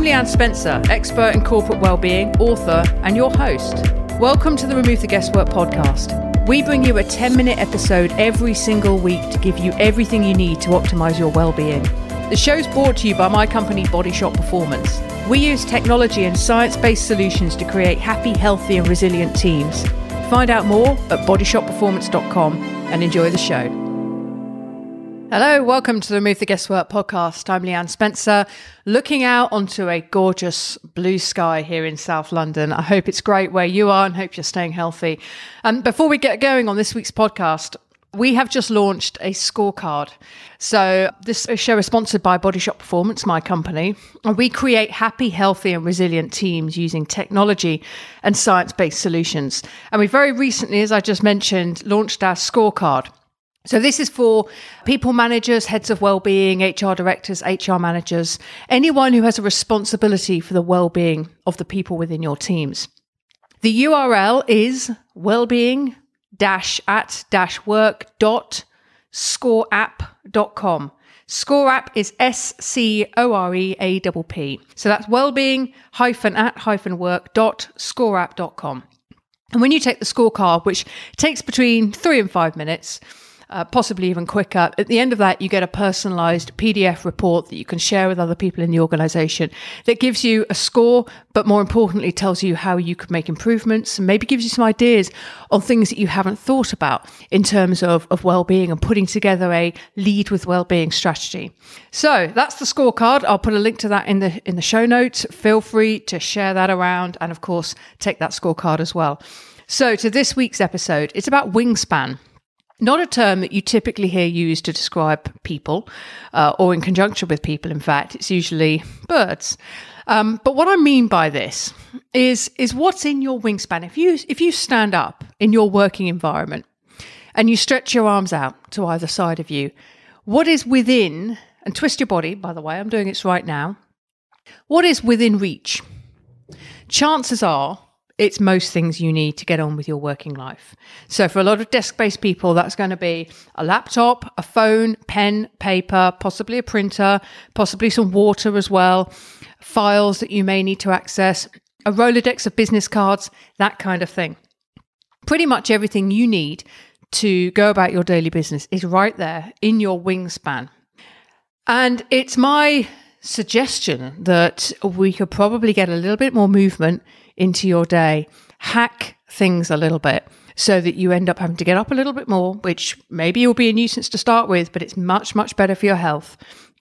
I'm Leanne Spencer, expert in corporate well-being, author, and your host. Welcome to the Remove the Guesswork podcast. We bring you a 10-minute episode every single week to give you everything you need to optimize your well-being. The show's brought to you by my company Bodyshot Performance. We use technology and science-based solutions to create happy, healthy, and resilient teams. Find out more at bodyshotperformance.com and enjoy the show. Hello, welcome to the Move the Guesswork podcast. I'm Leanne Spencer, looking out onto a gorgeous blue sky here in South London. I hope it's great where you are and hope you're staying healthy. Um, before we get going on this week's podcast, we have just launched a scorecard. So, this show is sponsored by Bodyshot Performance, my company. And we create happy, healthy, and resilient teams using technology and science based solutions. And we very recently, as I just mentioned, launched our scorecard. So this is for people managers, heads of well-being, HR directors, HR managers, anyone who has a responsibility for the well-being of the people within your teams. The URL is wellbeing dash at dash work dot scoreapp.com. Score app is S C O R E A P P. So that's wellbeing hyphen at hyphen work dot scoreapp.com. And when you take the scorecard, which takes between three and five minutes, uh, possibly even quicker. At the end of that, you get a personalized PDF report that you can share with other people in the organization that gives you a score, but more importantly, tells you how you could make improvements and maybe gives you some ideas on things that you haven't thought about in terms of, of well-being and putting together a lead with well-being strategy. So that's the scorecard. I'll put a link to that in the in the show notes. Feel free to share that around and of course take that scorecard as well. So to this week's episode, it's about wingspan not a term that you typically hear used to describe people uh, or in conjunction with people. In fact, it's usually birds. Um, but what I mean by this is is what's in your wingspan. If you if you stand up in your working environment and you stretch your arms out to either side of you, what is within and twist your body. By the way, I'm doing this right now. What is within reach? Chances are it's most things you need to get on with your working life. So, for a lot of desk based people, that's going to be a laptop, a phone, pen, paper, possibly a printer, possibly some water as well, files that you may need to access, a Rolodex of business cards, that kind of thing. Pretty much everything you need to go about your daily business is right there in your wingspan. And it's my suggestion that we could probably get a little bit more movement into your day, hack things a little bit so that you end up having to get up a little bit more, which maybe will be a nuisance to start with, but it's much, much better for your health.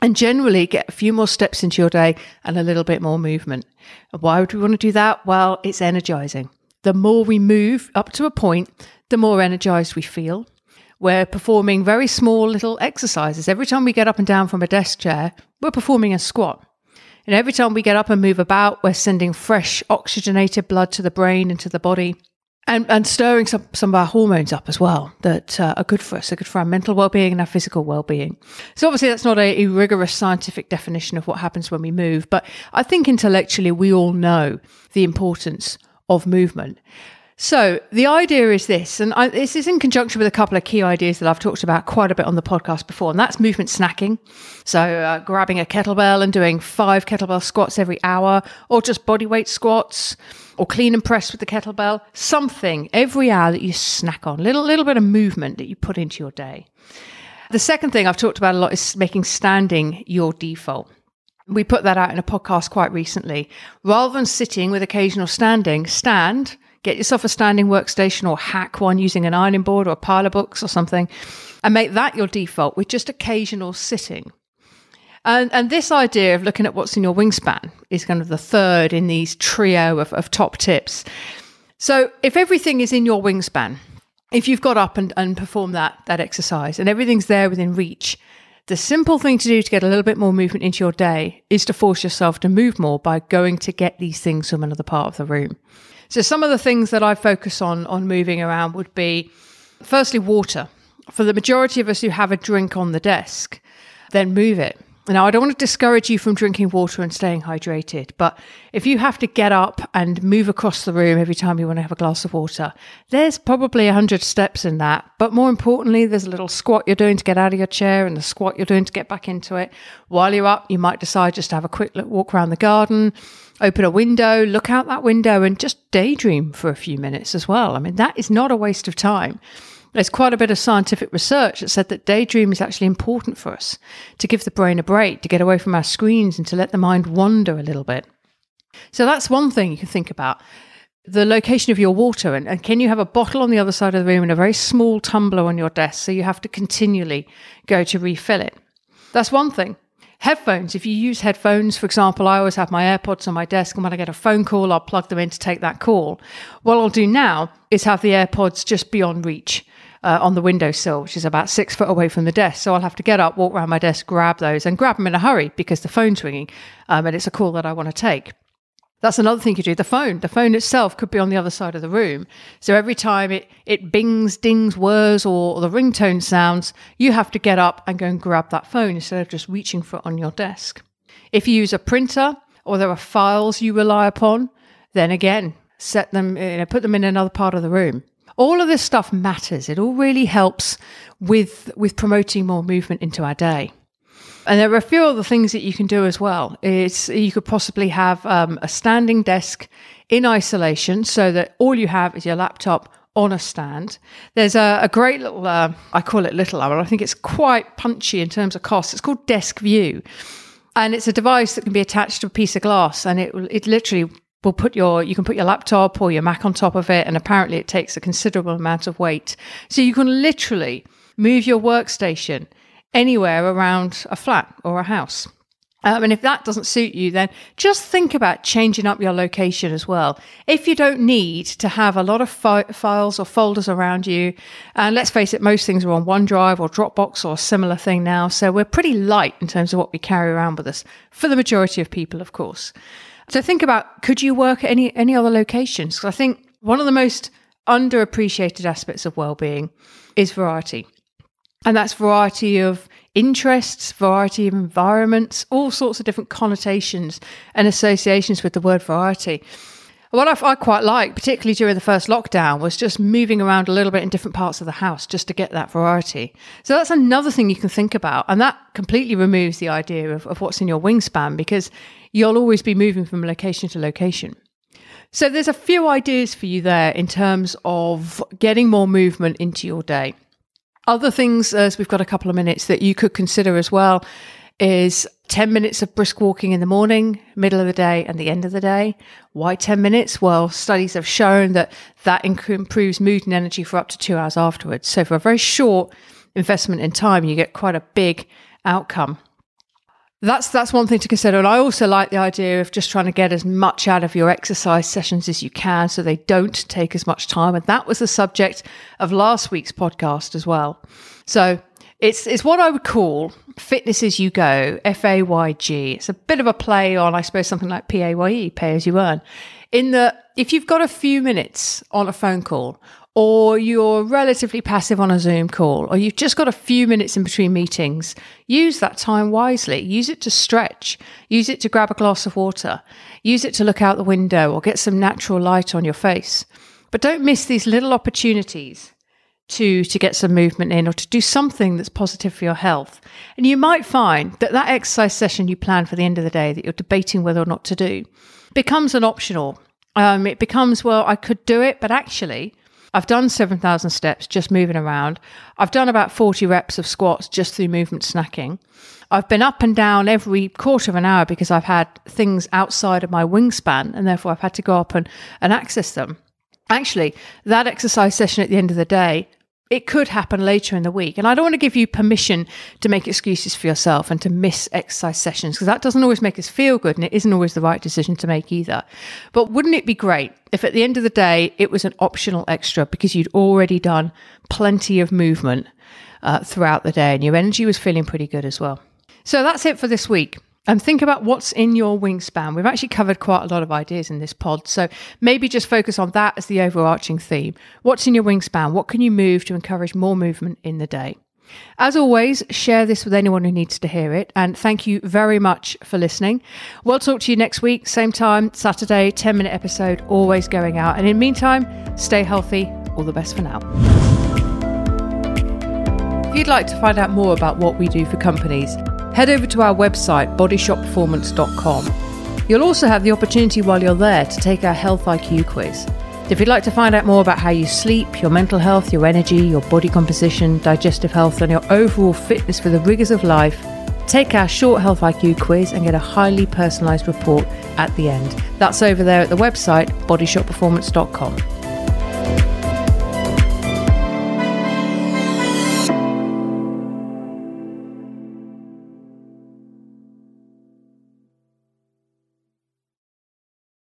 And generally get a few more steps into your day and a little bit more movement. why would we want to do that? Well, it's energizing. The more we move up to a point, the more energized we feel. We're performing very small little exercises. Every time we get up and down from a desk chair, we're performing a squat. And every time we get up and move about, we're sending fresh oxygenated blood to the brain and to the body. And, and stirring some, some of our hormones up as well that uh, are good for us, are good for our mental well-being and our physical well-being. So obviously that's not a, a rigorous scientific definition of what happens when we move, but I think intellectually we all know the importance of movement. So the idea is this, and I, this is in conjunction with a couple of key ideas that I've talked about quite a bit on the podcast before, and that's movement snacking. So uh, grabbing a kettlebell and doing five kettlebell squats every hour, or just body weight squats, or clean and press with the kettlebell. Something every hour that you snack on, little little bit of movement that you put into your day. The second thing I've talked about a lot is making standing your default. We put that out in a podcast quite recently. Rather than sitting with occasional standing, stand Get yourself a standing workstation or hack one using an ironing board or a pile of books or something and make that your default with just occasional sitting. And, and this idea of looking at what's in your wingspan is kind of the third in these trio of, of top tips. So if everything is in your wingspan, if you've got up and, and performed that, that exercise and everything's there within reach, the simple thing to do to get a little bit more movement into your day is to force yourself to move more by going to get these things from another part of the room. So some of the things that I focus on on moving around would be firstly water. For the majority of us who have a drink on the desk, then move it. Now, I don't want to discourage you from drinking water and staying hydrated, but if you have to get up and move across the room every time you want to have a glass of water, there's probably 100 steps in that. But more importantly, there's a little squat you're doing to get out of your chair and the squat you're doing to get back into it. While you're up, you might decide just to have a quick walk around the garden, open a window, look out that window, and just daydream for a few minutes as well. I mean, that is not a waste of time. There's quite a bit of scientific research that said that daydream is actually important for us to give the brain a break, to get away from our screens and to let the mind wander a little bit. So that's one thing you can think about the location of your water. And, and, can you have a bottle on the other side of the room and a very small tumbler on your desk so you have to continually go to refill it? That's one thing headphones if you use headphones for example i always have my airpods on my desk and when i get a phone call i'll plug them in to take that call what i'll do now is have the airpods just beyond reach uh, on the windowsill, which is about six foot away from the desk. So I'll have to get up, walk around my desk, grab those, and grab them in a hurry because the phone's ringing um, and it's a call that I want to take. That's another thing you do. The phone, the phone itself could be on the other side of the room. So every time it, it bings, dings, whirs, or, or the ringtone sounds, you have to get up and go and grab that phone instead of just reaching for it on your desk. If you use a printer or there are files you rely upon, then again, set them, you know, put them in another part of the room all of this stuff matters. It all really helps with with promoting more movement into our day. And there are a few other things that you can do as well. It's you could possibly have um, a standing desk in isolation, so that all you have is your laptop on a stand. There's a, a great little, uh, I call it little, I think it's quite punchy in terms of cost. It's called Desk View, and it's a device that can be attached to a piece of glass, and it it literally will put your you can put your laptop or your Mac on top of it, and apparently it takes a considerable amount of weight. So you can literally move your workstation anywhere around a flat or a house. Um, and if that doesn't suit you, then just think about changing up your location as well. If you don't need to have a lot of fi- files or folders around you, and let's face it, most things are on OneDrive or Dropbox or a similar thing now. So we're pretty light in terms of what we carry around with us for the majority of people, of course. So think about could you work at any any other locations? Because I think one of the most underappreciated aspects of well-being is variety. And that's variety of interests, variety of environments, all sorts of different connotations and associations with the word variety. What I, I, quite like, particularly during the first lockdown, was just moving around a little bit in different parts of the house just to get that variety. So that's another thing you can think about. And that completely removes the idea of, of what's in your wingspan because you'll always be moving from location to location. So there's a few ideas for you there in terms of getting more movement into your day. Other things, as we've got a couple of minutes, that you could consider as well is 10 minutes of brisk walking in the morning, middle of the day, and the end of the day. Why 10 minutes? Well, studies have shown that that improves mood and energy for up to two hours afterwards. So, for a very short investment in time, you get quite a big outcome. That's that's one thing to consider. And I also like the idea of just trying to get as much out of your exercise sessions as you can so they don't take as much time. And that was the subject of last week's podcast as well. So it's it's what I would call fitness as you go, F A Y G. It's a bit of a play on, I suppose, something like P A Y E, pay as you earn. In that, if you've got a few minutes on a phone call, or you're relatively passive on a Zoom call, or you've just got a few minutes in between meetings, use that time wisely. Use it to stretch, use it to grab a glass of water, use it to look out the window or get some natural light on your face. But don't miss these little opportunities to to get some movement in or to do something that's positive for your health. And you might find that that exercise session you plan for the end of the day that you're debating whether or not to do becomes an optional. Um, it becomes well, I could do it, but actually. I've done 7,000 steps just moving around. I've done about 40 reps of squats just through movement snacking. I've been up and down every quarter of an hour because I've had things outside of my wingspan and therefore I've had to go up and, and access them. Actually, that exercise session at the end of the day, it could happen later in the week. And I don't want to give you permission to make excuses for yourself and to miss exercise sessions because that doesn't always make us feel good and it isn't always the right decision to make either. But wouldn't it be great if at the end of the day it was an optional extra because you'd already done plenty of movement uh, throughout the day and your energy was feeling pretty good as well? So that's it for this week and think about what's in your wingspan. We've actually covered quite a lot of ideas in this pod. So maybe just focus on that as the overarching theme. What's in your wingspan? What can you move to encourage more movement in the day? As always, share this with anyone who needs to hear it. And thank you very much for listening. We'll talk to you next week, same time, Saturday, 10 minute episode, always going out. And in the meantime, stay healthy. All the best for now. If you'd like to find out more about what we do for companies, head over to our website, bodyshotperformance.com. You'll also have the opportunity while you're there to take our Health IQ quiz. If you'd like to find out more about how you sleep, your mental health, your energy, your body composition, digestive health, and your overall fitness for the rigours of life, take our short Health IQ quiz and get a highly personalised report at the end. That's over there at the website bodyshotperformance.com.